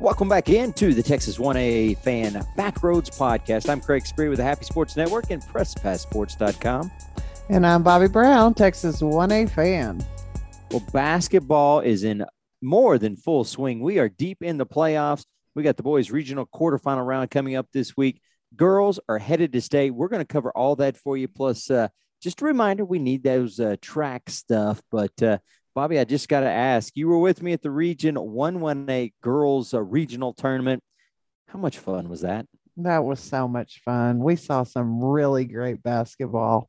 Welcome back into the Texas 1A Fan Backroads Podcast. I'm Craig Spree with the Happy Sports Network and PressPassSports.com. And I'm Bobby Brown, Texas 1A fan. Well, basketball is in more than full swing. We are deep in the playoffs. We got the boys' regional quarterfinal round coming up this week. Girls are headed to state. We're going to cover all that for you. Plus, uh, just a reminder, we need those uh, track stuff. But uh, Bobby, I just got to ask you were with me at the Region 118 Girls uh, Regional Tournament. How much fun was that? That was so much fun. We saw some really great basketball.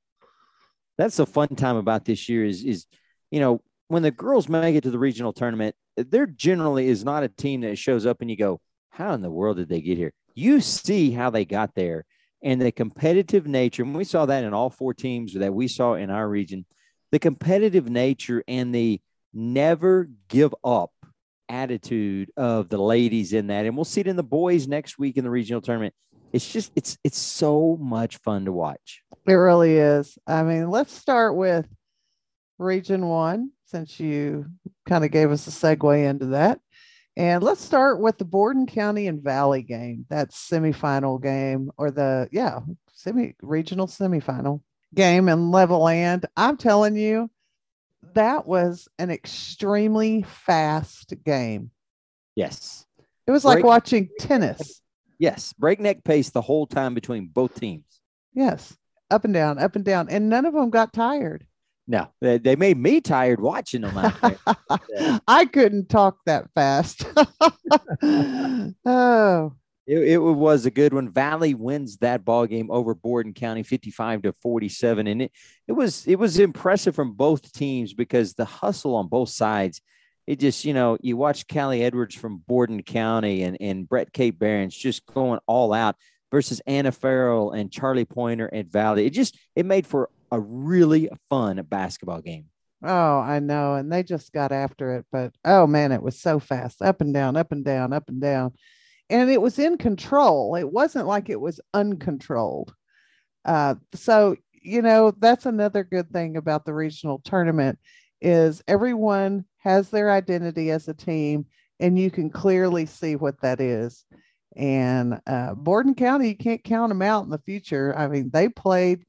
That's the fun time about this year is, is you know, when the girls make it to the regional tournament, there generally is not a team that shows up and you go, how in the world did they get here? You see how they got there and the competitive nature. And we saw that in all four teams that we saw in our region the competitive nature and the never give up attitude of the ladies in that. And we'll see it in the boys next week in the regional tournament. It's just it's it's so much fun to watch. It really is. I mean, let's start with region one, since you kind of gave us a segue into that. And let's start with the Borden County and Valley game. That's semifinal game or the yeah, semi regional semifinal game in Levelland. I'm telling you, that was an extremely fast game. Yes. It was like Break- watching tennis. Yes. Breakneck pace the whole time between both teams. Yes. Up and down, up and down. And none of them got tired. No, they, they made me tired watching them. I couldn't talk that fast. oh, it, it, was a good one. Valley wins that ball game over Borden County, fifty-five to forty-seven, and it it was it was impressive from both teams because the hustle on both sides. It just you know you watch Callie Edwards from Borden County and and Brett Kate Barons just going all out versus Anna Farrell and Charlie Pointer at Valley. It just it made for a really fun basketball game. Oh, I know. And they just got after it. But oh man, it was so fast up and down, up and down, up and down and it was in control. It wasn't like it was uncontrolled. Uh, so you know that's another good thing about the regional tournament is everyone has their identity as a team, and you can clearly see what that is. And uh, Borden County, you can't count them out in the future. I mean, they played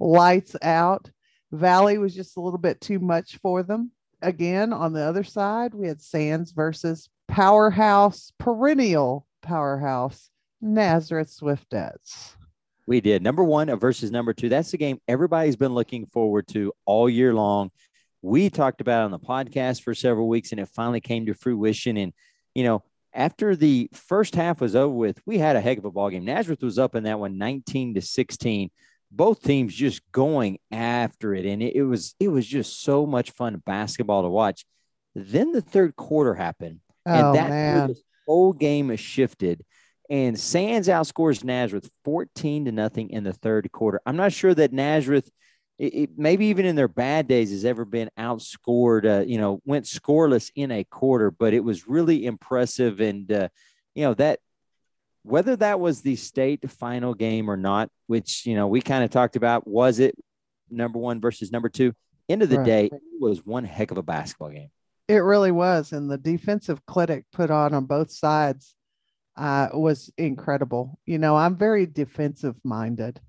lights out. Valley was just a little bit too much for them. Again, on the other side, we had Sands versus powerhouse perennial powerhouse, Nazareth Swiftettes. We did. Number one versus number two. That's the game everybody's been looking forward to all year long. We talked about it on the podcast for several weeks and it finally came to fruition. And, you know, after the first half was over with, we had a heck of a ball game. Nazareth was up in that one 19 to 16. Both teams just going after it. And it, it was it was just so much fun basketball to watch. Then the third quarter happened. And oh, that man whole game has shifted. And Sands outscores Nazareth 14 to nothing in the third quarter. I'm not sure that Nazareth, it, it, maybe even in their bad days, has ever been outscored, uh, you know, went scoreless in a quarter, but it was really impressive. And, uh, you know, that whether that was the state final game or not, which, you know, we kind of talked about, was it number one versus number two? End of the right. day, it was one heck of a basketball game. It really was. And the defensive clinic put on on both sides uh, was incredible. You know, I'm very defensive minded.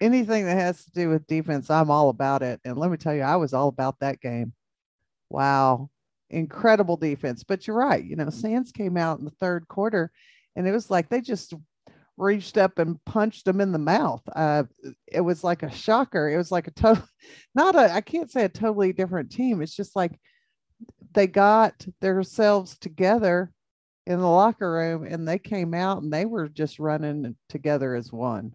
Anything that has to do with defense, I'm all about it. And let me tell you, I was all about that game. Wow. Incredible defense. But you're right. You know, Sands came out in the third quarter and it was like they just reached up and punched them in the mouth. Uh, it was like a shocker. It was like a total, not a, I can't say a totally different team. It's just like they got themselves together in the locker room and they came out and they were just running together as one.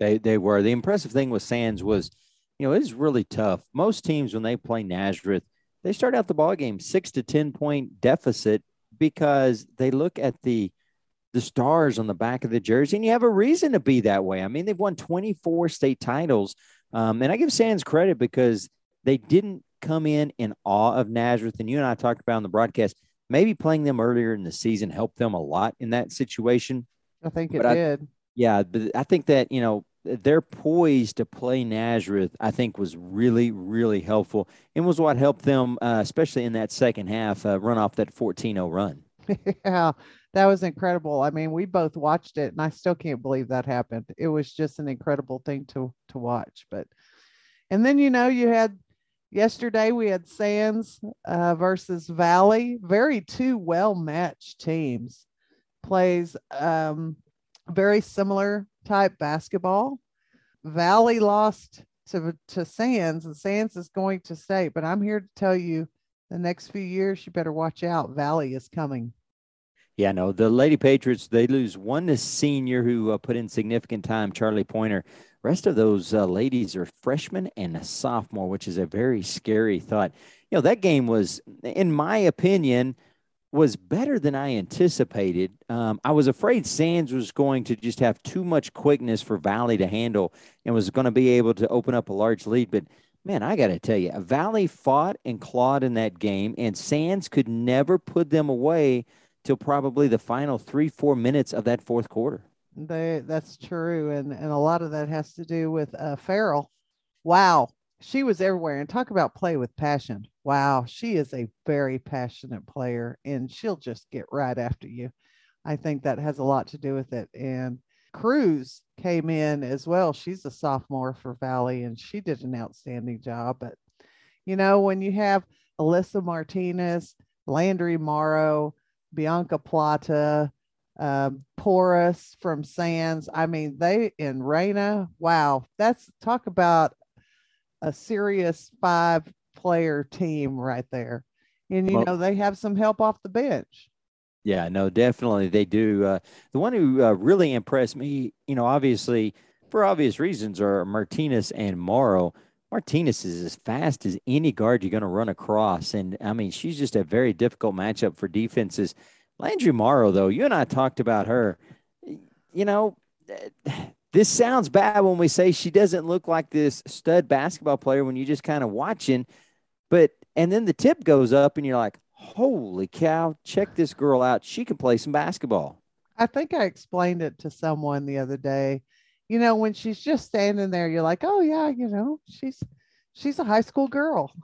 They they were. The impressive thing with Sands was, you know, it's really tough. Most teams when they play Nazareth, they start out the ball game six to ten point deficit because they look at the the stars on the back of the jersey, and you have a reason to be that way. I mean, they've won 24 state titles, um, and I give Sands credit because they didn't come in in awe of Nazareth, and you and I talked about on the broadcast, maybe playing them earlier in the season helped them a lot in that situation. I think it but did. I, yeah, but I think that you know they're poised to play Nazareth. I think was really really helpful and was what helped them, uh, especially in that second half, uh, run off that 14-0 run. yeah, that was incredible. I mean, we both watched it, and I still can't believe that happened. It was just an incredible thing to to watch. But, and then you know, you had yesterday we had Sands uh, versus Valley, very two well matched teams. Plays um, very similar type basketball. Valley lost to to Sands, and Sands is going to state. But I'm here to tell you, the next few years, you better watch out. Valley is coming. Yeah, no, the Lady Patriots, they lose one to senior who uh, put in significant time, Charlie Pointer. Rest of those uh, ladies are freshmen and a sophomore, which is a very scary thought. You know, that game was, in my opinion, was better than I anticipated. Um, I was afraid Sands was going to just have too much quickness for Valley to handle and was going to be able to open up a large lead. But man, I got to tell you, Valley fought and clawed in that game, and Sands could never put them away till probably the final three, four minutes of that fourth quarter. They, that's true. And, and a lot of that has to do with uh, Farrell. Wow. She was everywhere. And talk about play with passion. Wow. She is a very passionate player and she'll just get right after you. I think that has a lot to do with it. And Cruz came in as well. She's a sophomore for Valley and she did an outstanding job. But, you know, when you have Alyssa Martinez, Landry Morrow, Bianca Plata, um, Porus from Sands. I mean, they in Reyna, wow, that's talk about a serious five player team right there. And, you well, know, they have some help off the bench. Yeah, no, definitely they do. Uh, the one who uh, really impressed me, you know, obviously for obvious reasons, are Martinez and Morrow. Martinez is as fast as any guard you're going to run across. And I mean, she's just a very difficult matchup for defenses. Landry Morrow, though, you and I talked about her. You know, this sounds bad when we say she doesn't look like this stud basketball player when you're just kind of watching. But, and then the tip goes up and you're like, holy cow, check this girl out. She can play some basketball. I think I explained it to someone the other day you know, when she's just standing there, you're like, oh yeah, you know, she's she's a high school girl.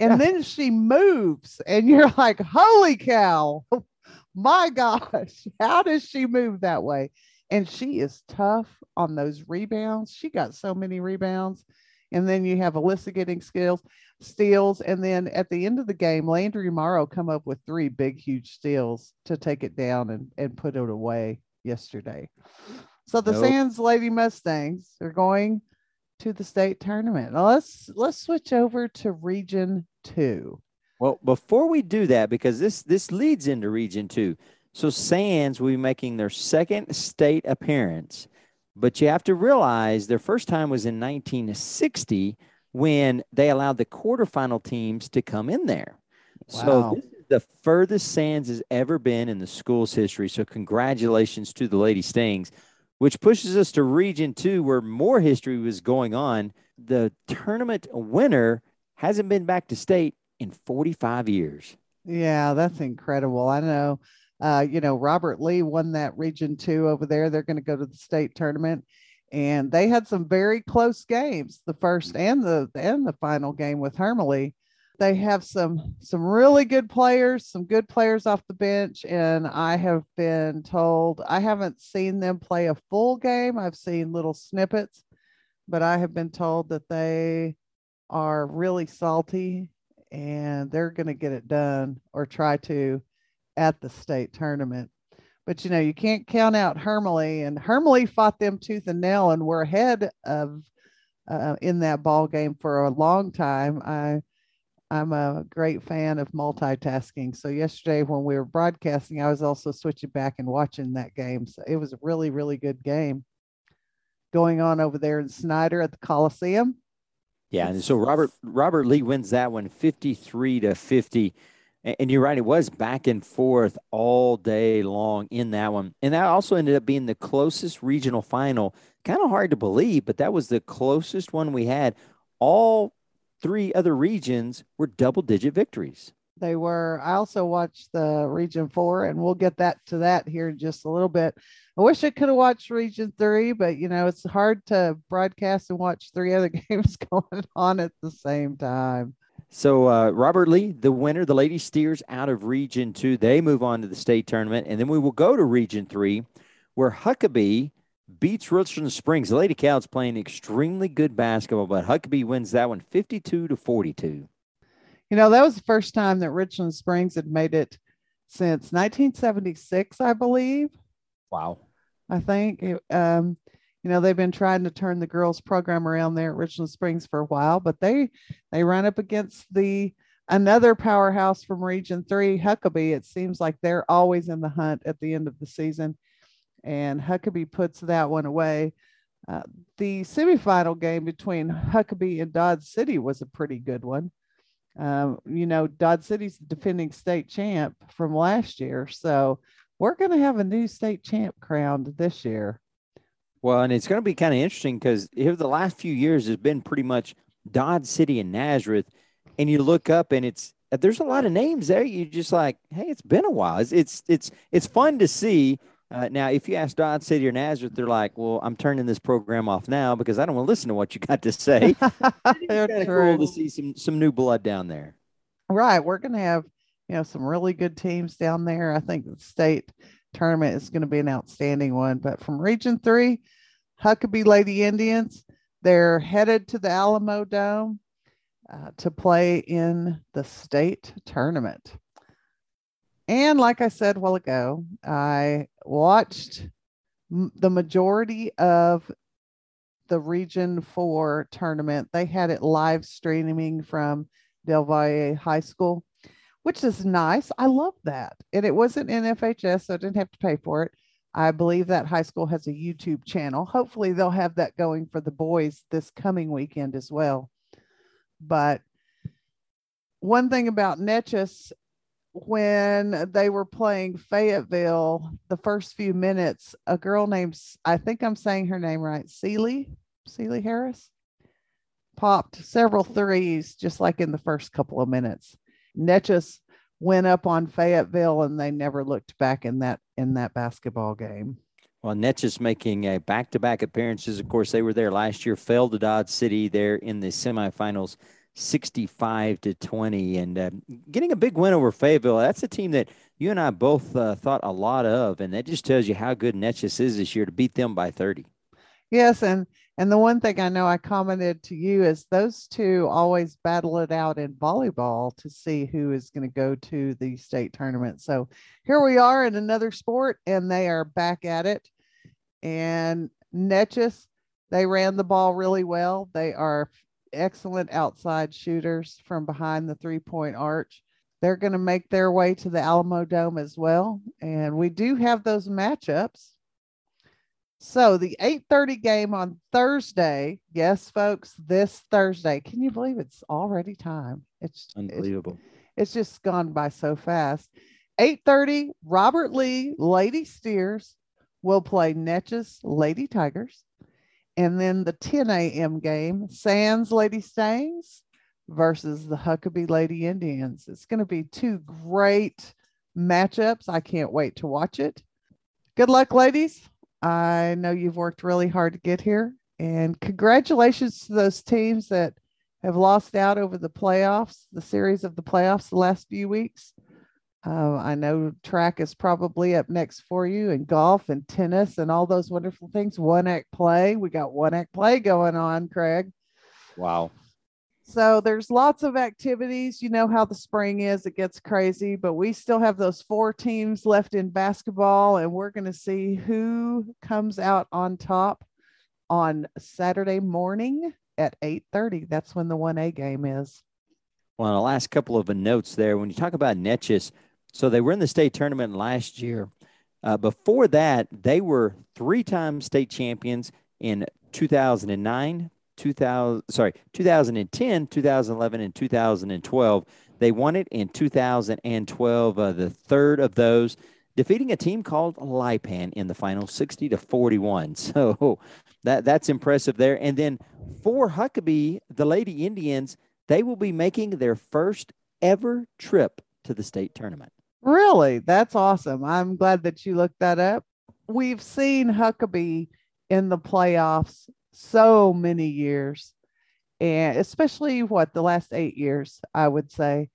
And yeah. then she moves, and you're like, holy cow, my gosh, how does she move that way? And she is tough on those rebounds. She got so many rebounds. And then you have Alyssa getting skills, steals. And then at the end of the game, Landry Morrow come up with three big, huge steals to take it down and, and put it away yesterday. So the nope. Sands Lady Mustangs are going to the state tournament. Now let's let's switch over to Region Two. Well, before we do that, because this this leads into Region Two. So Sands will be making their second state appearance, but you have to realize their first time was in 1960 when they allowed the quarterfinal teams to come in there. Wow. So this is the furthest Sands has ever been in the school's history. So congratulations to the Lady Stings which pushes us to region two, where more history was going on. The tournament winner hasn't been back to state in 45 years. Yeah, that's incredible. I know. Uh, you know, Robert Lee won that region two over there. They're going to go to the state tournament, and they had some very close games, the first and the and the final game with Hermleigh they have some some really good players, some good players off the bench, and I have been told I haven't seen them play a full game. I've seen little snippets, but I have been told that they are really salty and they're going to get it done or try to at the state tournament. But you know, you can't count out Hermleigh, and Hermleigh fought them tooth and nail and were ahead of uh, in that ball game for a long time. I I'm a great fan of multitasking. So yesterday when we were broadcasting, I was also switching back and watching that game. So it was a really, really good game going on over there in Snyder at the Coliseum. Yeah, and so Robert Robert Lee wins that one 53 to 50. And you're right, it was back and forth all day long in that one. And that also ended up being the closest regional final. Kind of hard to believe, but that was the closest one we had. All three other regions were double digit victories. They were. I also watched the Region Four, and we'll get that to that here in just a little bit. I wish I could have watched Region Three, but you know it's hard to broadcast and watch three other games going on at the same time. So uh, Robert Lee, the winner, the Lady Steers out of Region Two, they move on to the state tournament, and then we will go to Region Three, where Huckabay beats Richland Springs. The Lady Cow's playing extremely good basketball, but Huckabay wins that one 52 to 42. You know, that was the first time that Richland Springs had made it since 1976, I believe. Wow. I think. Um, you know, they've been trying to turn the girls program around there at Richland Springs for a while, but they they run up against the another powerhouse from Region Three, Huckabay. It seems like they're always in the hunt at the end of the season, and Huckabay puts that one away. Uh, the semifinal game between Huckabay and Dodd City was a pretty good one. Um, you know, Dodd City's the defending state champ from last year, so we're going to have a new state champ crowned this year. Well, and it's going to be kind of interesting because here the last few years has been pretty much Dodd City and Nazareth, and you look up and it's there's a lot of names there. You just like, hey, it's been a while. It's it's it's, it's fun to see. Uh, now, if you ask Dodd City or Nazareth, they're like, "Well, I'm turning this program off now because I don't want to listen to what you got to say." it's kind of cool to see some some new blood down there. Right, we're going to have you know some really good teams down there. I think the state tournament is going to be an outstanding one. But from Region Three, Huckabay Lady Indians, they're headed to the Alamodome uh, to play in the state tournament. And like I said a while ago, I watched m- the majority of the Region 4 tournament. They had it live streaming from Del Valle High School which is nice. I love that. And it wasn't NFHS, so I didn't have to pay for it. I believe that high school has a YouTube channel. Hopefully, they'll have that going for the boys this coming weekend as well. But one thing about Neches, when they were playing Fayetteville, the first few minutes, a girl named, I think I'm saying her name right, Sealy, Sealy Harris, popped several threes just like in the first couple of minutes. Neches went up on Fayetteville and they never looked back in that in that basketball game. Well, Neches making a back-to-back appearances. Of course, they were there last year, fell to Dodd City there in the semifinals, 65 to 20, and uh, getting a big win over Fayetteville. That's a team that you and I both uh, thought a lot of, and that just tells you how good Neches is this year to beat them by 30. Yes, and and the one thing I know I commented to you is those two always battle it out in volleyball to see who is going to go to the state tournament. So here we are in another sport, and they are back at it. And Neches, they ran the ball really well. They are excellent outside shooters from behind the three point arch. They're going to make their way to the Alamodome as well. And we do have those matchups so the 8:30 game on Thursday, yes, folks, this Thursday. Can you believe it's already time? It's unbelievable. It's, it's just gone by so fast. 8:30, Robert Lee Lady Steers will play Neches Lady Tigers. And then the 10 a.m. game, Sands Lady Stangs versus the Huckabay Lady Indians. It's going to be two great matchups. I can't wait to watch it. Good luck, ladies. I know you've worked really hard to get here. And congratulations to those teams that have lost out over the playoffs, the series of the playoffs the last few weeks. Uh, I know track is probably up next for you, and golf and tennis and all those wonderful things. One act play. We got one act play going on, Craig. Wow. So there's lots of activities. You know how the spring is, it gets crazy, but we still have those four teams left in basketball, and we're going to see who comes out on top on Saturday morning at 8:30. That's when the 1A game is. Well, the last couple of notes there, when you talk about Neches, so they were in the state tournament last year. Uh, before that, they were three-time state champions in 2009, 2000 sorry 2010 2011 and 2012 they won it in 2012 uh, the third of those defeating a team called lipan in the final 60 to 41 so that that's impressive there. And then for huckabay the lady indians they will be making their first ever trip to the state tournament really that's awesome i'm glad that you looked that up we've seen huckabay in the playoffs so many years. and especially what the last eight years, I would say.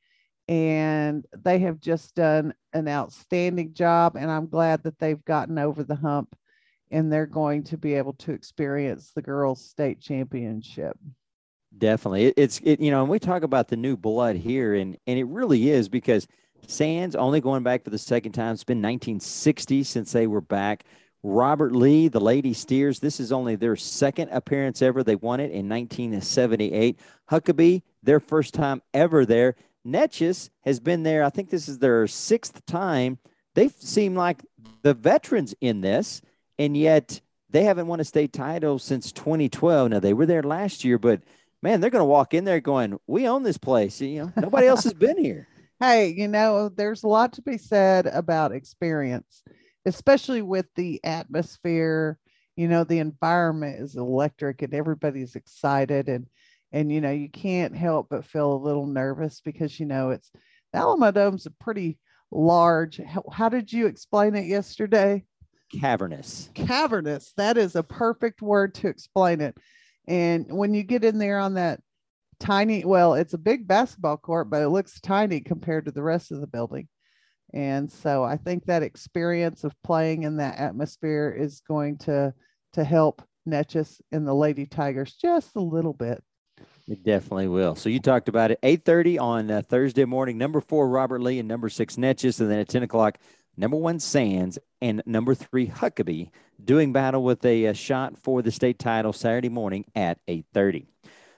And they have just done an outstanding job. And I'm glad that they've gotten over the hump and they're going to be able to experience the girls' state championship. Definitely. It, it's, it, you know, and we talk about the new blood here, and, and it really is because Sands only going back for the second time. It's been 1960 since they were back. Robert Lee, the Lady Steers, this is only their second appearance ever. They won it in 1978. Huckabay, their first time ever there. Neches has been there. I think this is their sixth time. They seem like the veterans in this, and yet they haven't won a state title since 2012. Now they were there last year, but man, they're going to walk in there going, "We own this place." You know, nobody else has been here. Hey, you know, there's a lot to be said about experience especially with the atmosphere. You know the environment is electric and everybody's excited and and you know you can't help but feel a little nervous because you know it's the Alamodome's a pretty large how, how did you explain it yesterday? Cavernous. Cavernous. That is a perfect word to explain it. And when you get in there on that tiny well it's a big basketball court but it looks tiny compared to the rest of the building and so I think that experience of playing in that atmosphere is going to to help Neches and the Lady Tigers just a little bit. It definitely will. So you talked about it. 8.30 on uh, Thursday morning, number four, Robert Lee, and number six, Neches. And then at 10 o'clock, number one, Sands, and number three, Huckabay, doing battle with a, a uh, shot for the state title Saturday morning at 8.30.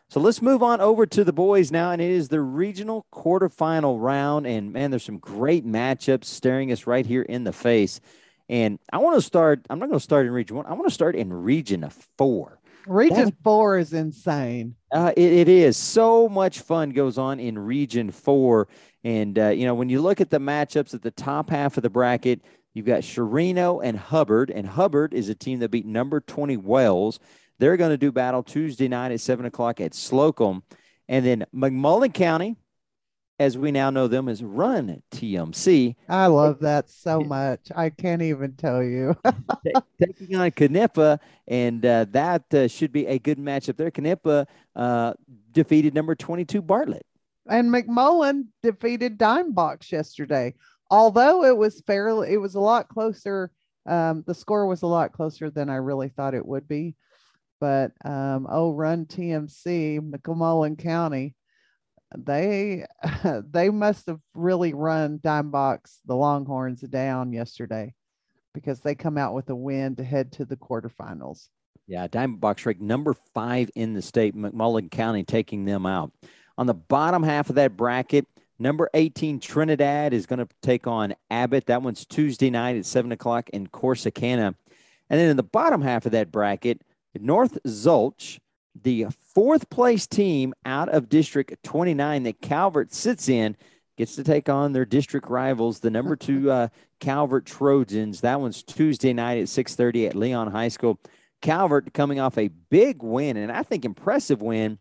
So let's move on over to the boys now, and it is the regional quarterfinal round. And man, there's some great matchups staring us right here in the face. And I want to start. I'm not going to start in region one. I want to start in region four. Region That's, four is insane. Uh, it, it is so much fun goes on in region four. And uh, you know, when you look at the matchups at the top half of the bracket, you've got Chireno and Hubbard, and Hubbard is a team that beat number 20 Wells. They're going to do battle Tuesday night at 7 o'clock at Slocum. And then McMullen County, as we now know them as Run TMC. I love that so much. I can't even tell you. taking on Canepa, and uh, that uh, should be a good matchup there. Canepa uh, defeated number 22 Bartlett. And McMullen defeated Dime Box yesterday. Although it was fairly, it was a lot closer. Um, the score was a lot closer than I really thought it would be but um, oh, Run TMC, McMullen County, they they must have really run Dimebox the Longhorns down yesterday because they come out with a win to head to the quarterfinals. Yeah, Dimebox ranked number five in the state, McMullen County taking them out. On the bottom half of that bracket, number 18 Trinidad is going to take on Abbott. That one's Tuesday night at 7 o'clock in Corsicana. And then in the bottom half of that bracket, North Zulch, the fourth place team out of District 29 that Calvert sits in, gets to take on their district rivals, the number two uh, Calvert Trojans. That one's Tuesday night at 6:30 at Leon High School. Calvert coming off a big win, and I think impressive win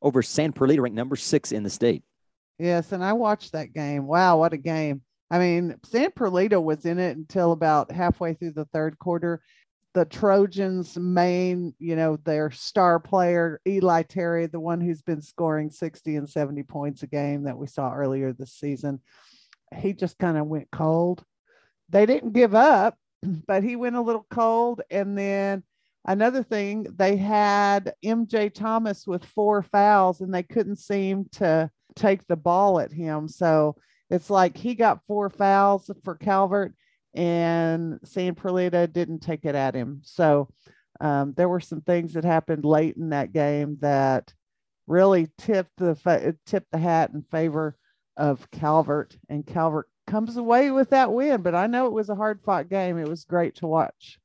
over San Perlita, ranked number six in the state. Yes, and I watched that game. Wow, what a game! I mean, San Perlita was in it until about halfway through the third quarter, the Trojans' main, you know, their star player, Eli Terry, the one who's been scoring 60 and 70 points a game that we saw earlier this season, he just kind of went cold. They didn't give up, but he went a little cold. And then another thing, they had MJ Thomas with four fouls and they couldn't seem to take the ball at him. So it's like he got four fouls for Calvert and San Perlita didn't take it at him. So um, there were some things that happened late in that game that really tipped the tipped the hat in favor of Calvert, and Calvert comes away with that win. But I know it was a hard fought game. It was great to watch.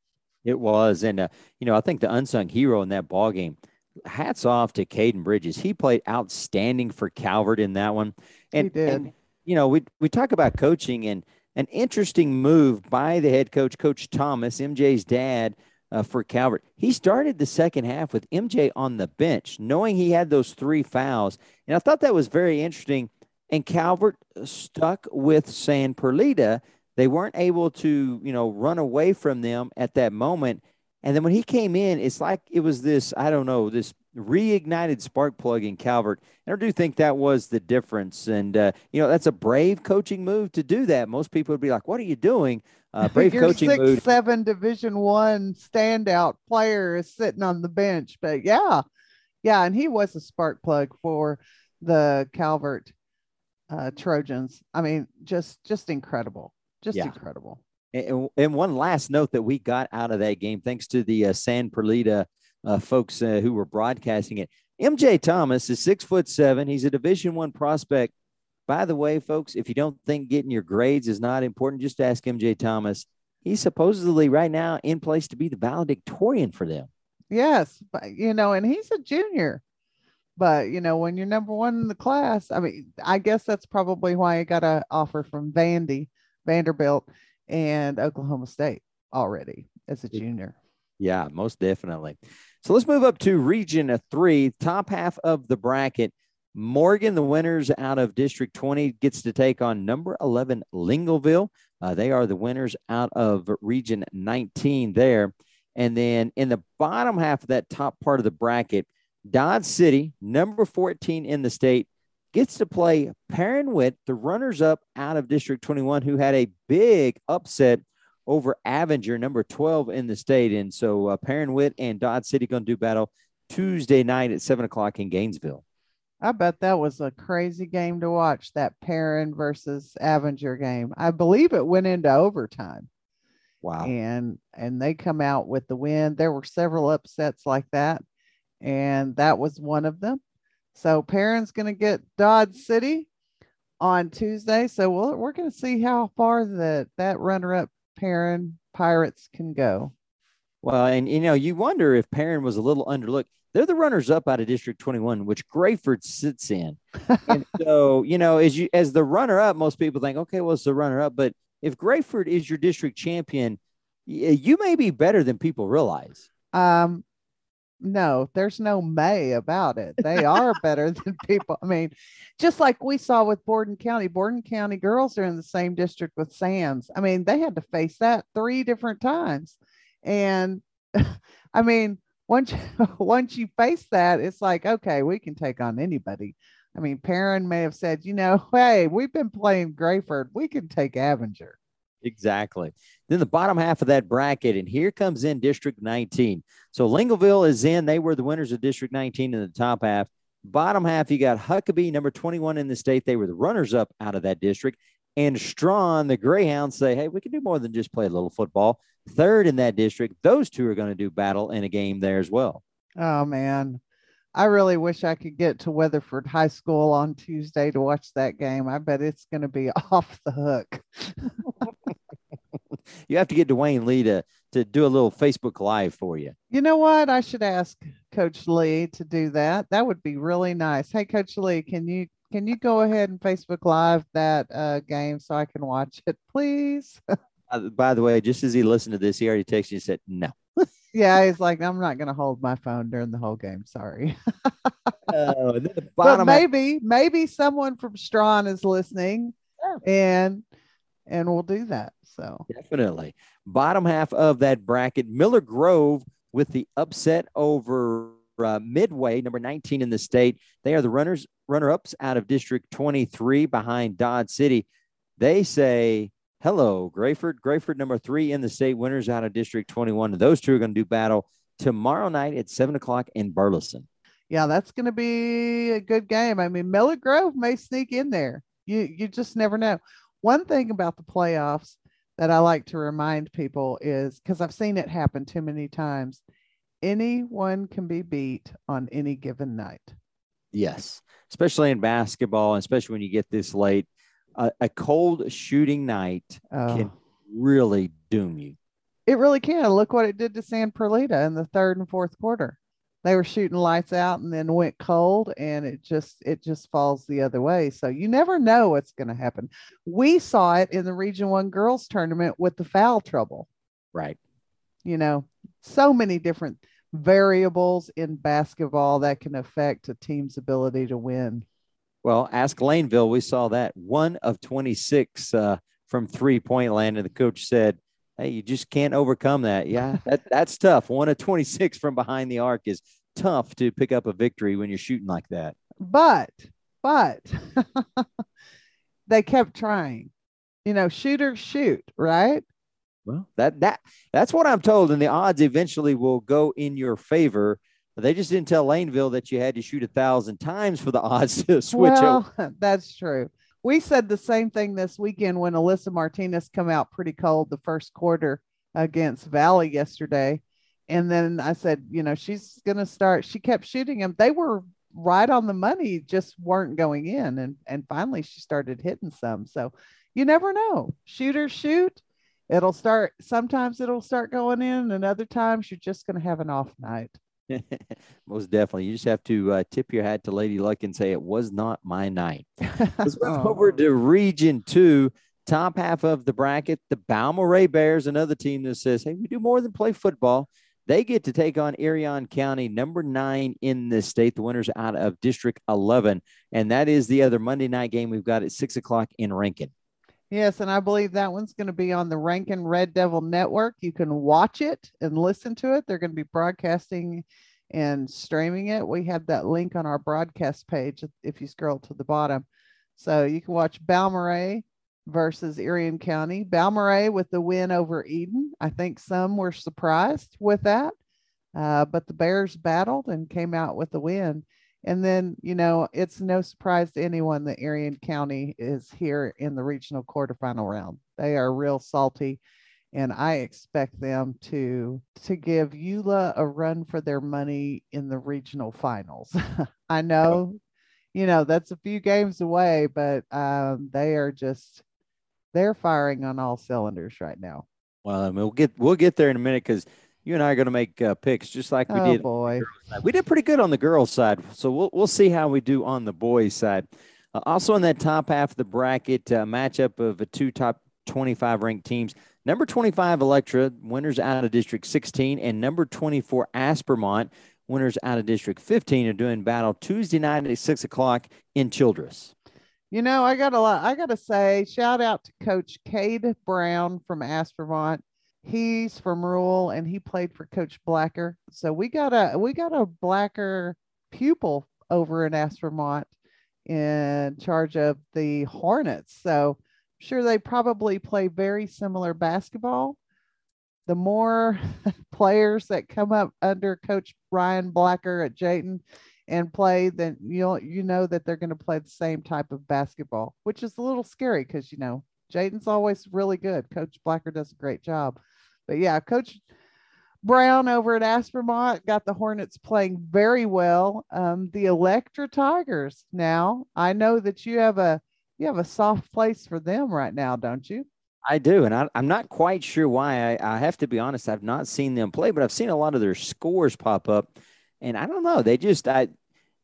It was, and uh, you know, I think the unsung hero in that ball game. Hats off to Caden Bridges. He played outstanding for Calvert in that one. And, he did. And, you know, we we talk about coaching and an interesting move by the head coach, Coach Thomas, MJ's dad, uh, for Calvert. He started the second half with MJ on the bench, knowing he had those three fouls. And I thought that was very interesting. And Calvert stuck with San Perlita. They weren't able to, you know, run away from them at that moment. And then when he came in, it's like it was this, I don't know, this reignited spark plug in Calvert. And I do think that was the difference. And, uh, you know, that's a brave coaching move to do that. Most people would be like, what are you doing? Uh, brave Your coaching six, move. seven Division One standout player is sitting on the bench. But yeah, yeah, and he was a spark plug for the Calvert uh, Trojans. I mean, just just incredible, just Yeah. incredible. And, and one last note that we got out of that game, thanks to the uh, San Perlita uh, folks uh, who were broadcasting it. MJ Thomas is six foot seven. He's a Division One prospect. By the way, folks, if you don't think getting your grades is not important, just ask MJ Thomas. He's supposedly right now in place to be the valedictorian for them. Yes, but you know, and he's a junior. But you know, when you're number one in the class, I mean, I guess that's probably why he got an offer from Vandy, Vanderbilt, and Oklahoma State already as a junior. Yeah, most definitely. So let's move up to Region Three, top half of the bracket. Morgan, the winners out of District 20, gets to take on number 11, Lingleville. Uh, they are the winners out of Region 19 there. And then in the bottom half of that top part of the bracket, Dodd City, number 14 in the state, gets to play Perrin-Whitt, the runners up out of District 21, who had a big upset over Avinger, number 12 in the state. And so uh, Perrin-Whitt and Dodd City going to do battle Tuesday night at 7 o'clock in Gainesville. I bet that was a crazy game to watch, that Perrin versus Avinger game. I believe it went into overtime. Wow. and and they come out with the win. There were several upsets like that, and that was one of them. So Perrin's going to get Dodd City on Tuesday. So we'll, we're going to see how far that that runner-up Perrin Pirates can go. Well, and you know, you wonder if Perrin was a little underlooked. They're the runners up out of District 21, which Graford sits in. and so, you know, as you as the runner up, most people think, okay, well, it's the runner up. But if Graford is your district champion, you may be better than people realize. Um, no, there's no may about it. They are better than people. I mean, just like we saw with Borden County, Borden County girls are in the same district with Sands. I mean, they had to face that three different times. And I mean, once once you face that, it's like, okay, we can take on anybody. I mean, Perrin may have said, you know, hey, we've been playing Graford. We can take Avinger. Exactly. Then the bottom half of that bracket, and here comes in District 19. So Lingleville is in. They were the winners of District 19 in the top half. Bottom half, you got Huckabay, number 21 in the state. They were the runners up out of that district. And Strawn, the Greyhounds, say, hey, we can do more than just play a little football. Third in that district. Those two are going to do battle in a game there as well. Oh man. I really wish I could get to Weatherford High School on Tuesday to watch that game. I bet it's going to be off the hook. You have to get Dwayne Lee to, to do a little Facebook Live for you. You know what? I should ask Coach Lee to do that. That would be really nice. Hey, Coach Lee, can you can you go ahead and Facebook Live that uh, game so I can watch it, please? Uh, by the way, just as he listened to this, he already texted you and said, no. yeah, he's like, I'm not going to hold my phone during the whole game. Sorry. Oh, the but maybe maybe someone from Strawn is listening, and and we'll do that. So Definitely. Bottom half of that bracket, Miller Grove with the upset over uh, Midway, number 19 in the state. They are the runners, runner ups out of District 23 behind Dodd City. They say, hello, Graford. Graford, number three in the state, winners out of District 21. Those two are going to do battle tomorrow night at 7 o'clock in Burleson. yeah, that's going to be a good game. I mean, Miller Grove may sneak in there. You you just never know. One thing about the playoffs that I like to remind people is because I've seen it happen too many times. Anyone can be beat on any given night. Yes, especially in basketball, and especially when you get this late. Uh, a cold shooting night Oh, can really doom you. it really can. Look what it did to San Perlita in the third and fourth quarter. They were shooting lights out and then went cold, and it just it just falls the other way. So you never know what's going to happen. We saw it in the Region One girls tournament with the foul trouble. Right. you know, so many different variables in basketball that can affect a team's ability to win. Well, ask Laneville. We saw that one of 26 uh, from three point land. And the coach said, Hey, you just can't overcome that. Yeah, that, that's tough. One of 26 from behind the arc is tough to pick up a victory when you're shooting like that. But, but they kept trying. You know, shooters shoot, right? Well, that that that's what I'm told, and the odds eventually will go in your favor. They just didn't tell Laneville that you had to shoot a thousand times for the odds to switch well, over. That's true. We said the same thing this weekend when Alyssa Martinez come out pretty cold the first quarter against Valley yesterday. And then I said, you know, she's going to start. She kept shooting them. They were right on the money, just weren't going in. And, and finally she started hitting some. So you never know. Shooters shoot. It'll start, sometimes it'll start going in, and other times you're just going to have an off night. Most definitely. You just have to uh, tip your hat to Lady Luck and say, it was not my night. Let's move over to Region 2 top half of the bracket, the Balmorhea Bears, another team that says, hey, we do more than play football. They get to take on Irion County, number nine in the state, the winners out of District 11. And that is the other Monday night game we've got at six o'clock in Rankin. Yes, and I believe that one's going to be on the Rankin Red Devil Network. You can watch it and listen to it. They're going to be broadcasting and streaming it. We have that link on our broadcast page if you scroll to the bottom. So you can watch Balmorhea versus Irion County. Balmorhea with the win over Eden. I think some were surprised with that, uh, but the Bears battled and came out with the win. And then, you know, it's no surprise to anyone that Irion County is here in the regional quarterfinal round. They are real salty, and I expect them to to give Eula a run for their money in the regional finals. I know, you know, that's a few games away, but um, they are just they're firing on all cylinders right now. Well, I mean, we'll get we'll get there in a minute because you and I are going to make uh, picks just like we oh, did. boy, we did pretty good on the girls' side, so we'll we'll see how we do on the boys' side. Uh, also, in that top half of the bracket, uh, matchup of the two top 25 ranked teams. Number 25 Electra, winners out of District 16, and number 24 Aspermont, winners out of District 15, are doing battle Tuesday night at six o'clock in Childress. You know, I got a lot. I got to say, shout out to Coach Cade Brown from Aspermont. He's from Rural and he played for Coach Blacker. So we got a we got a Blacker pupil over in Aspermont in charge of the Hornets. So I'm sure they probably play very similar basketball. The more players that come up under Coach Ryan Blacker at Jayton, and play, then you'll you know that they're going to play the same type of basketball, which is a little scary because you know Jayton's always really good. Coach Blacker does a great job, but yeah, Coach Brown over at Aspermont got the Hornets playing very well. Um, the Electra Tigers. Now I know that you have a you have a soft place for them right now, don't you? I do, and I, am not quite sure why. I, I have to be honest; I've not seen them play, but I've seen a lot of their scores pop up and I don't know. They just I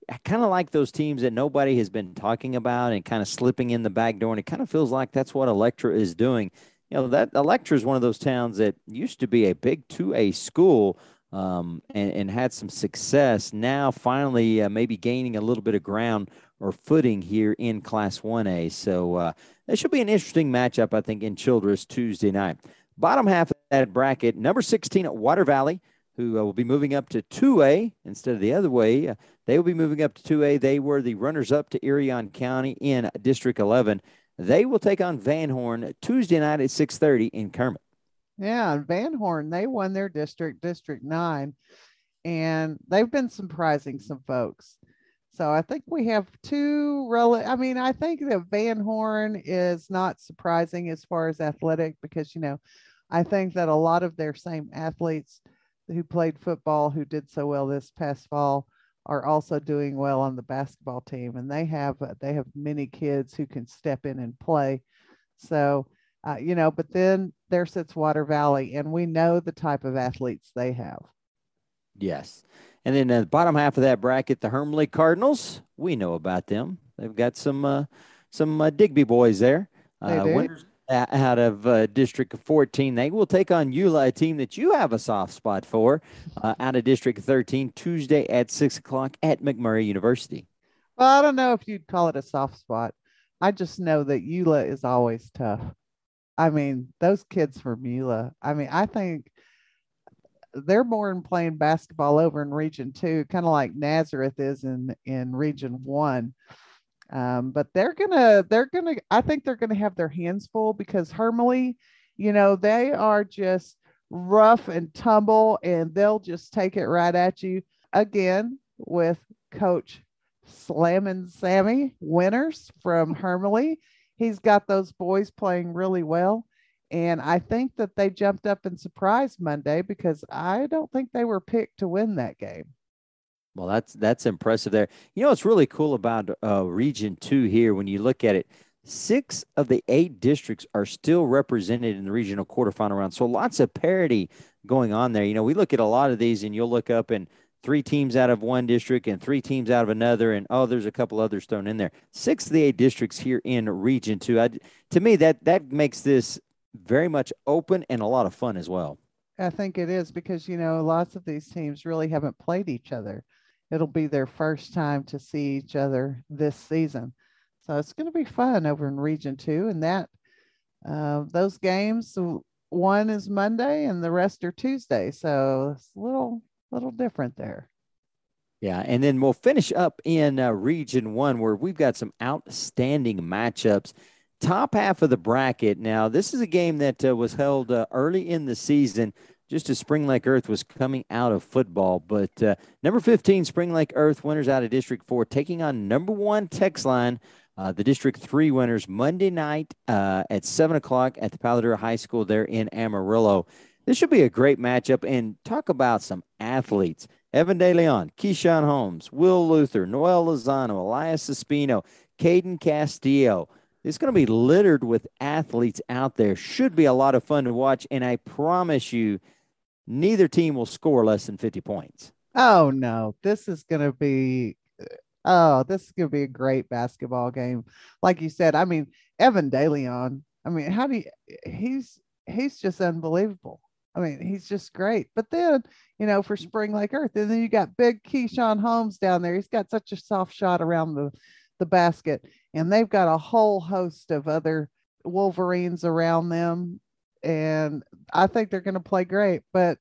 I kind of like those teams that nobody has been talking about and kind of slipping in the back door. And it kind of feels like that's what Electra is doing. You know, that Electra is one of those towns that used to be a big 2A school um, and, and had some success. Now, finally, uh, maybe gaining a little bit of ground or footing here in Class 1A. So, uh, should be an interesting matchup, I think, in Childress Tuesday night. Bottom half of that bracket, number 16 at Water Valley who uh, will be moving up to 2A instead of the other way. Uh, they will be moving up to 2A. They were the runners up to Irion County in District 11. They will take on Van Horn Tuesday night at 6:30 in Kermit. Yeah, Van Horn, they won their district, District 9, and they've been surprising some folks. So I think we have two rel I mean, I think that Van Horn is not surprising as far as athletic because you know, I think that a lot of their same athletes – who played football who did so well this past fall are also doing well on the basketball team. And they have uh, they have many kids who can step in and play. So uh, you know but then there sits water valley and we know the type of athletes they have. Yes. And then the bottom half of that bracket the hermleigh cardinals we know about them. They've got some uh, some uh, digby boys there. Uh, winners out of uh, District 14. They will take on Eula, a team that you have a soft spot for, uh, out of District 13, Tuesday at 6 o'clock at McMurry University. Well, I don't know if you'd call it a soft spot. I just know that Eula is always tough. I mean, those kids from Eula, I mean, I think they're more in playing basketball over in Region Two, kind of like Nazareth is in in Region One. Um, but they're gonna they're gonna I think they're gonna have their hands full because Hermleigh, you know, they are just rough and tumble, and they'll just take it right at you again with Coach Slamming Sammy Winners from Hermleigh. He's got those boys playing really well. And I think that they jumped up and surprised Monday because I don't think they were picked to win that game. Well, that's that's impressive there. You know what's really cool about uh, Region Two here when you look at it, six of the eight districts are still represented in the regional quarterfinal round. So lots of parity going on there. You know, we look at a lot of these, and you'll look up and three teams out of one district and three teams out of another, and oh, there's a couple others thrown in there. Six of the eight districts here in Region Two. I, to me, that that makes this very much open and a lot of fun as well. I think it is because, you know, lots of these teams really haven't played each other. It'll be their first time to see each other this season. So it's going to be fun over in Region 2. And that, uh, those games, one is Monday and the rest are Tuesday. So it's a little, little different there. Yeah, and then we'll finish up in uh, Region One where we've got some outstanding matchups top half of the bracket. Now, this is a game that uh, was held uh, early in the season, just as Spring Lake Earth was coming out of football. But uh, number 15, Spring Lake Earth winners out of District 4, taking on number one Texline, uh, the District 3 winners, Monday night uh, at 7 o'clock at the Palo Duro High School there in Amarillo. This should be a great matchup. And talk about some athletes. Evan De Leon, Keyshawn Holmes, Will Luther, Noel Lozano, Elias Espino, Caden Castillo – it's going to be littered with athletes out there. Should be a lot of fun to watch. And I promise you, neither team will score less than 50 points. Oh, no. This is going to be. Oh, this is going to be a great basketball game. Like you said, I mean, Evan DeLeon, I mean, how do you, he's, he's just unbelievable. I mean, he's just great. But then, you know, for Spring Lake Earth, and then you got big Keyshawn Holmes down there. He's got such a soft shot around the the basket. And they've got a whole host of other Wolverines around them. And I think they're going to play great. But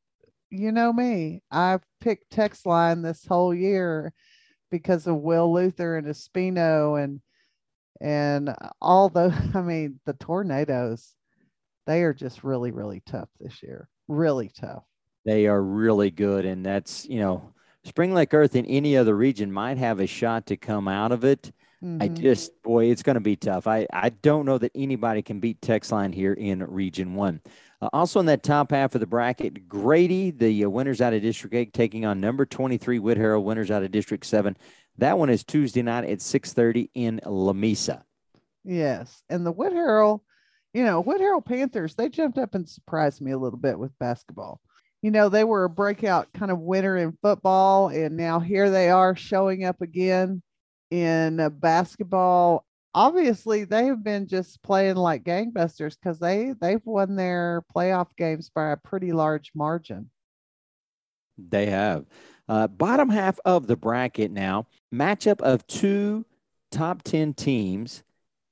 you know me, I've picked Texline this whole year because of Will Luther and Espino and and all the I mean the tornadoes, they are just really, really tough this year. Really tough. They are really good. And that's, you know, Spring Lake Earth in any other region might have a shot to come out of it. Mm-hmm. I just, boy, it's going to be tough. I, I don't know that anybody can beat Texline here in Region 1. Uh, also in that top half of the bracket, Grady, the uh, winners out of District 8, taking on number 23, Whitharral, winners out of District 7. That one is Tuesday night at 6.30 in Lamesa. Yes. And the Whitharral, you know, Whitharral Panthers, they jumped up and surprised me a little bit with basketball. You know, they were a breakout kind of winner in football, and now here they are showing up again in uh, basketball. Obviously they have been just playing like gangbusters because they they've won their playoff games by a pretty large margin. They have. Uh, bottom half of the bracket now matchup of two top 10 teams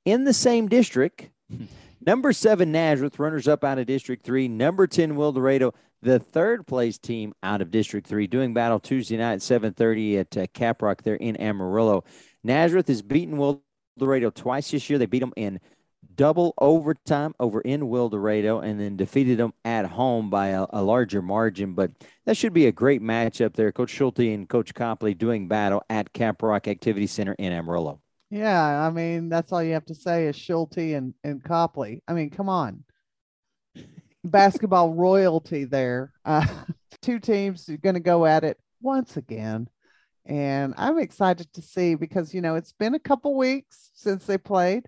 in the same district. Number seven nazareth runners up out of district three. Number 10 Wildorado, the third place team out of district three doing battle tuesday night at 7.30 at uh, caprock there in amarillo Nazareth has beaten Will Dorado twice this year. They beat them in double overtime over in Wildorado and then defeated them at home by a, a, larger margin. But that should be a great matchup there. Coach Schulte and Coach Copley doing battle at Caprock Activity Center in Amarillo. Yeah, I mean, that's all you have to say is Schulte and, and Copley. I mean, come on. Basketball royalty there. Uh, two teams are going to go at it once again and I'm excited to see because you know it's been a couple weeks since they played,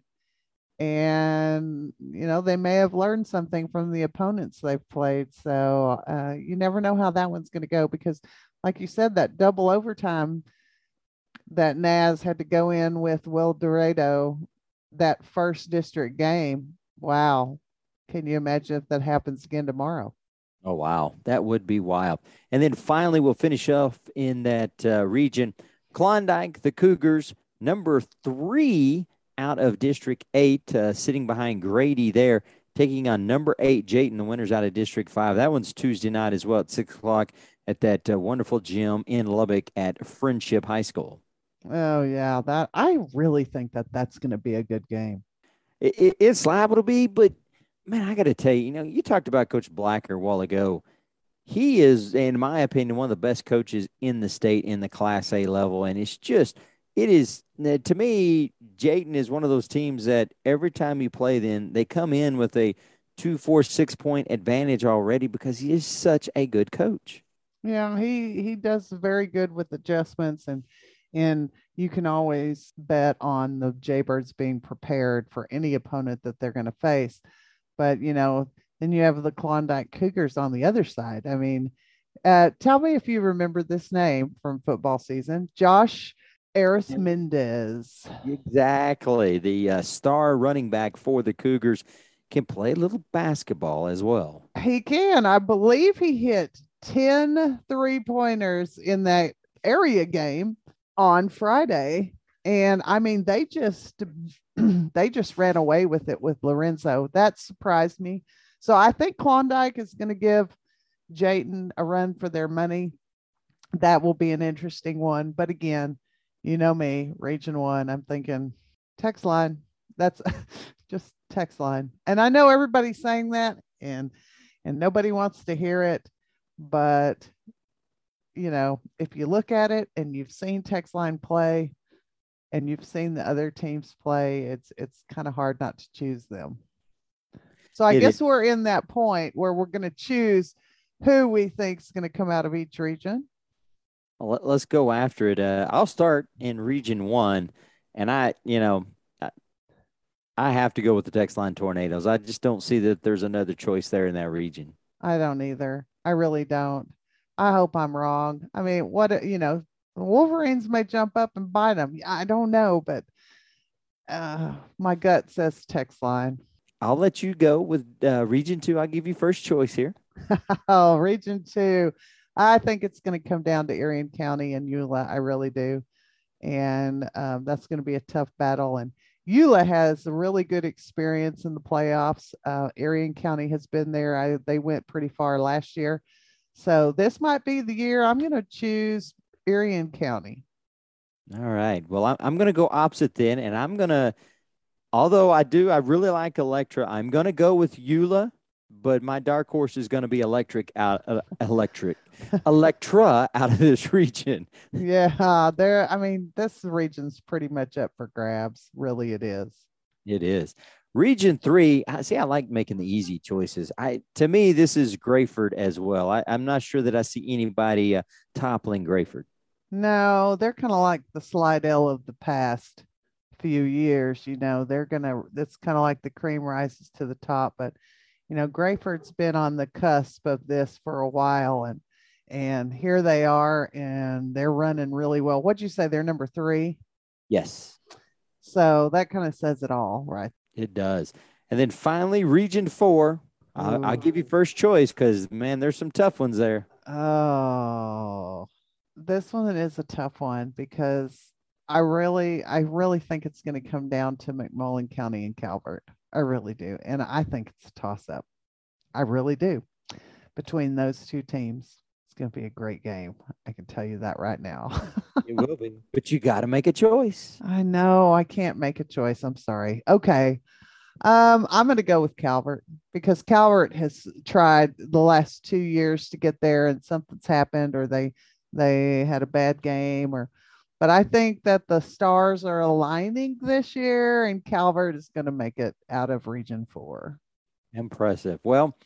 and you know they may have learned something from the opponents they've played. So uh, you never know how that one's going to go because, like you said, that double overtime that Naz had to go in with Wildorado that first district game. Wow, can you imagine if that happens again tomorrow? Oh, wow. That would be wild. And then finally, we'll finish off in that uh, region. Klondike, the Cougars, number three out of District 8, uh, sitting behind Grady there, taking on number eight Jayton, the winners out of District Five. That one's Tuesday night as well at six o'clock at that uh, wonderful gym in Lubbock at Friendship High School. Oh yeah, that I really think that that's going to be a good game. It, it, it's liable to be, but man, I got to tell you, you know, you talked about Coach Blacker a while ago. He is, in my opinion, one of the best coaches in the state in the Class A level, and it's just it is to me. Jayton is one of those teams that every time you play, then they come in with a two, four, six point advantage already because he is such a good coach. Yeah, he he does very good with adjustments and and you can always bet on the Jaybirds being prepared for any opponent that they're going to face. But you know, then you have the Klondike Cougars on the other side. I mean, uh, tell me if you remember this name from football season, Josh Eris Mendez. Exactly, the uh, star running back for the Cougars can play a little basketball as well. He can. I believe he hit 10 three pointers in that area game on Friday. And I mean, they just they just ran away with it with Lorenzo. That surprised me. So I think Klondike is going to give Jayton a run for their money. That will be an interesting one. But again, you know me, Region One. I'm thinking Texline. That's just Texline. And I know everybody's saying that, and and nobody wants to hear it. But you know, if you look at it and you've seen Texline play and you've seen the other teams play, it's it's kind of hard not to choose them. So I it guess is. we're in that point where we're going to choose who we think is going to come out of each region. Well, let's go after it. Uh, I'll start in region one, and I, you know, I, I have to go with the Texline tornadoes. I just don't see that there's another choice there in that region. I don't either. I really don't. I hope I'm wrong. I mean, what you know, Wolverines may jump up and bite them. I don't know, but uh, my gut says Texline. I'll let you go with uh, Region Two. I'll give you first choice here. oh, Region Two. I think it's going to come down to Irion County and Eula. I really do, and um, that's going to be a tough battle. And Eula has a really good experience in the playoffs. Uh, Irion County has been there. I, they went pretty far last year. So this might be the year I'm going to choose Irion County. All right. Well, I'm, I'm going to go opposite then, and I'm going to, although I do, I really like Electra. I'm going to go with Eula, but my dark horse is going to be electric out, uh, electric, Electra out of this region. Yeah, there. I mean, this region's pretty much up for grabs. Really, it is. It is. Region three, I see. I like making the easy choices. I to me, this is Graford as well. I, am not sure that I see anybody uh, toppling Graford. No, they're kind of like the Slidell of the past few years. You know, they're gonna. It's kind of like the cream rises to the top, but you know, Graford's been on the cusp of this for a while, and and here they are, and they're running really well. What'd you say? They're number three. Yes. So that kind of says it all, right it does. And then finally, Region Four. I'll, I'll give you first choice because man, there's some tough ones there. Oh, this one is a tough one because I really, I really think it's going to come down to McMullen County and Calvert. I really do, and I think it's a toss up. I really do. Between those two teams, it's going to be a great game. I can tell you that right now. it will be, but you got to make a choice. I know I can't make a choice. I'm sorry. Okay. Um, I'm going to go with Calvert because Calvert has tried the last two years to get there, and something's happened, or they they had a bad game, or. But I think that the stars are aligning this year, and Calvert is going to make it out of Region Four. Impressive. Well,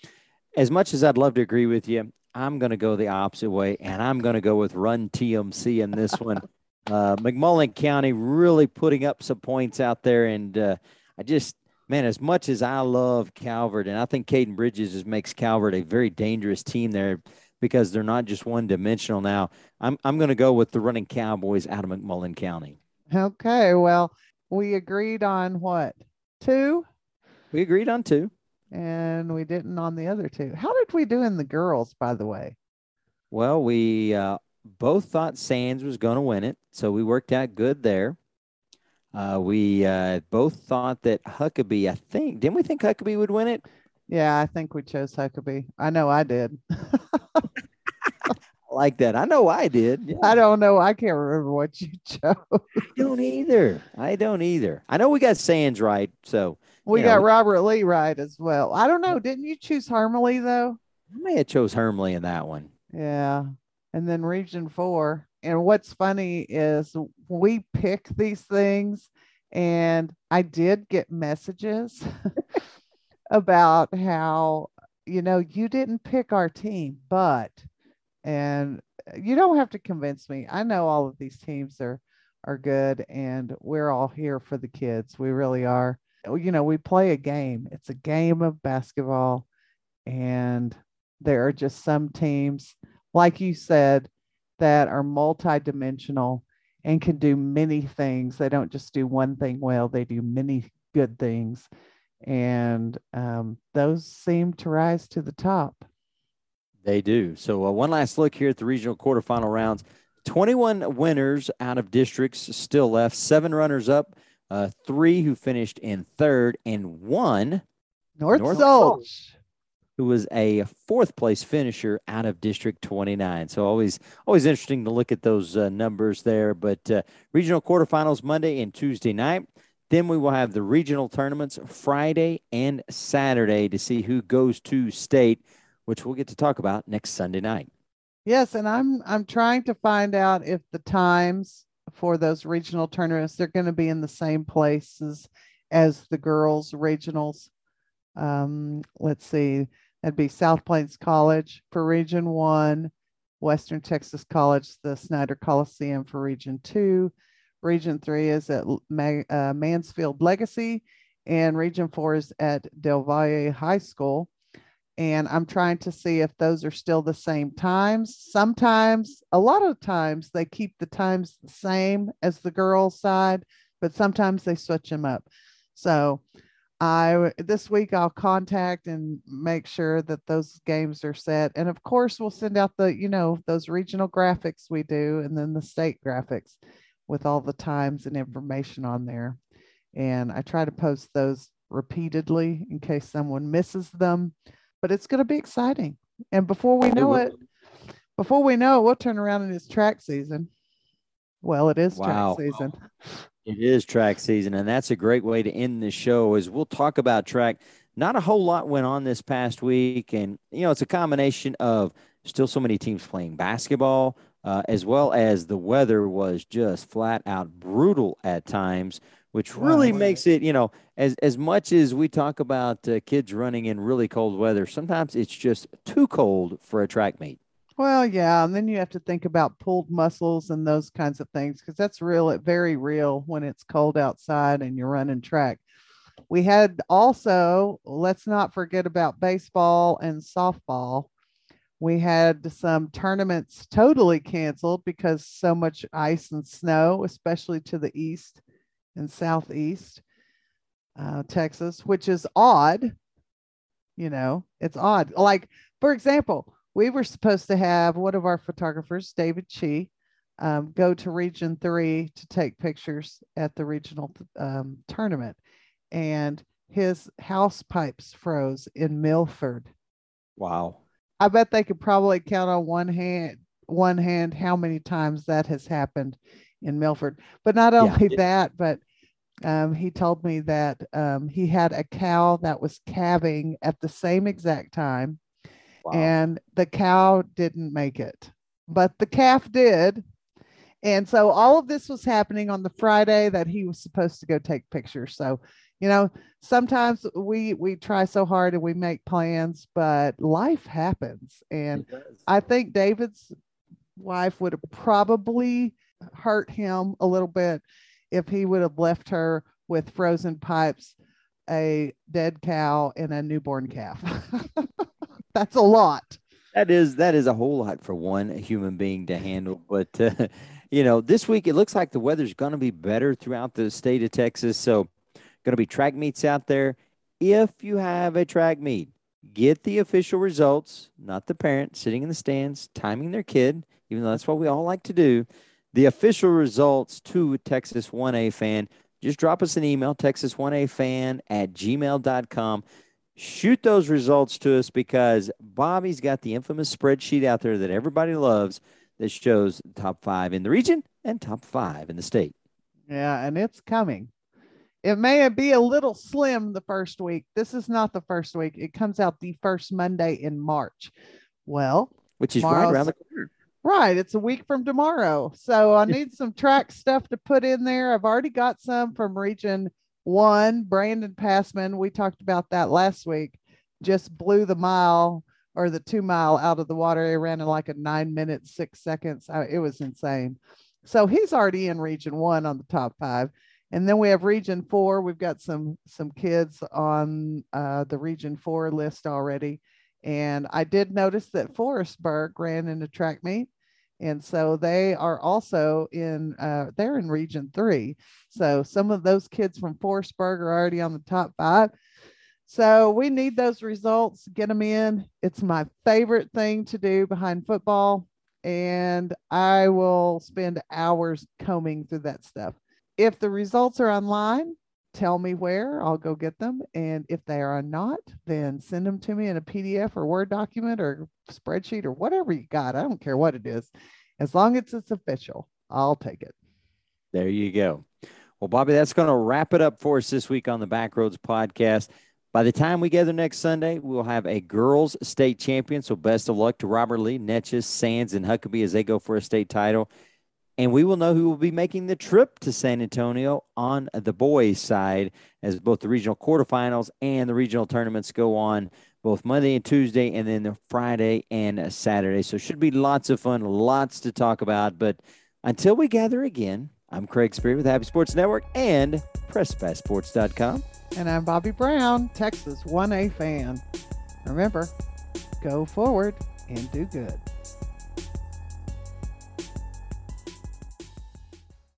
as much as I'd love to agree with you, I'm going to go the opposite way, and I'm going to go with Run TMC in this one. uh, McMullen County really putting up some points out there, and uh, I just man, as much as I love Calvert, and I think Caden Bridges just makes Calvert a very dangerous team there because they're not just one dimensional now. I'm I'm going to go with the running Cowboys out of McMullen County. Okay, well, we agreed on what two? We agreed on two, and we didn't on the other two. How did we do in the girls, by the way? Well, we uh, both thought Sands was going to win it, so we worked out good there. Uh, we uh, both thought that Huckabay, I think, didn't we think Huckabay would win it? Yeah, I think we chose Huckabay. I know I did. like that. I know I did. Yeah. I don't know. I can't remember what you chose. I don't either. I don't either. I know we got Sands right. So we got know, Robert Lee right as well. I don't know. Didn't you choose Harmony though? I may have chose Hermleigh in that one. Yeah. And then region four. And what's funny is we pick these things and I did get messages about how, you know, you didn't pick our team, but and uh, you don't have to convince me. I know all of these teams are are good and we're all here for the kids. We really are. Oh, you know, we play a game. It's a game of basketball and there are just some teams like you said that are multidimensional and can do many things. They don't just do one thing well, they do many good things. And um, those seem to rise to the top. They do. So, uh, one last look here at the regional quarterfinal rounds 21 winners out of districts still left, seven runners up, uh, three who finished in third, and one North, North Zulch who was a fourth place finisher out of District 29. So always always interesting to look at those uh, numbers there. But uh, regional quarterfinals Monday and Tuesday night. Then we will have the regional tournaments Friday and Saturday to see who goes to state, which we'll get to talk about next Sunday night. Yes, and I'm I'm trying to find out if the times for those regional tournaments they're going to be in the same places as the girls regionals. Um, let's see That'd be South Plains College for Region 1, Western Texas College, the Snyder Coliseum for Region 2. Region 3 is at uh, Mansfield Legacy, and Region 4 is at Del Valle High School. And I'm trying to see if those are still the same times. Sometimes, a lot of times, they keep the times the same as the girls' side, but sometimes they switch them up. So I this week I'll contact and make sure that those games are set. And of course, we'll send out the, you know, those regional graphics we do and then the state graphics with all the times and information on there. And I try to post those repeatedly in case someone misses them. But it's going to be exciting. And before we know it, before we know it, we'll turn around and it's track season. Well, it is wow. track season. It is track season, and that's a great way to end the show. is we'll talk about track. Not a whole lot went on this past week, and you know it's a combination of still so many teams playing basketball, uh, as well as the weather was just flat out brutal at times, which really wow. makes it you know as as much as we talk about uh, kids running in really cold weather, sometimes it's just too cold for a track meet. Well, yeah, and then you have to think about pulled muscles and those kinds of things because that's real, very real when it's cold outside and you're running track. We had also, let's not forget about baseball and softball. We had some tournaments totally canceled because so much ice and snow, especially to the east and southeast uh, Texas, which is odd. You know, it's odd. Like, for example, we were supposed to have one of our photographers, David Chi, um, go to Region Three to take pictures at the regional um, tournament, and his house pipes froze in Milford. Wow! I bet they could probably count on one hand one hand how many times that has happened in Milford. But not only yeah. that, but um, he told me that um, he had a cow that was calving at the same exact time Wow. And the cow didn't make it, but the calf did. And so all of this was happening on the Friday that he was supposed to go take pictures. So, you know, sometimes we we try so hard and we make plans, but life happens. And I think David's wife would have probably hurt him a little bit if he would have left her with frozen pipes, a dead cow, and a newborn calf. That's a lot. That is that is a whole lot for one human being to handle. But uh, you know, this week it looks like the weather's going to be better throughout the state of Texas. So, going to be track meets out there. If you have a track meet, get the official results, not the parent sitting in the stands timing their kid, even though that's what we all like to do. The official results to Texas 1A fan. Just drop us an email, Texas1A fan at gmail.com shoot those results to us because Bobby's got the infamous spreadsheet out there that everybody loves that shows top five in the region and top five in the state. Yeah, and it's coming. It may be a little slim the first week. This is not the first week. It comes out the first Monday in March. Well, which is right around the corner. Right. It's a week from tomorrow. So I need some track stuff to put in there. I've already got some from region one. Brandon Passman, we talked about that last week, just blew the mile or the two mile out of the water. He ran in like a nine minutes, six seconds. It was insane. So he's already in region one on the top five. And then we have region four. We've got some some kids on uh, the region four list already. And I did notice that Forestburg ran in a track meet. And so they are also in, uh, they're in region three. So some of those kids from Forestburg are already on the top five. So we need those results, get them in. It's my favorite thing to do behind football. And I will spend hours combing through that stuff. If the results are online, tell me where, I'll go get them. And if they are not, then send them to me in a PDF or Word document or spreadsheet or whatever you got. I don't care what it is. As long as it's official, I'll take it. There you go. Well, Bobby, that's going to wrap it up for us this week on the Backroads podcast. By the time we gather next Sunday, we'll have a girls' state champion. So, best of luck to Robert Lee, Neches, Sands, and Huckabay as they go for a state title and we will know who will be making the trip to San Antonio on the boys' side as both the regional quarterfinals and the regional tournaments go on both Monday and Tuesday, and then the Friday and Saturday. So, should be lots of fun, lots to talk about. But until we gather again, I'm Craig Spear with Happy Sports Network and PressPassSports.com. And I'm Bobby Brown, Texas 1A fan. Remember, go forward and do good.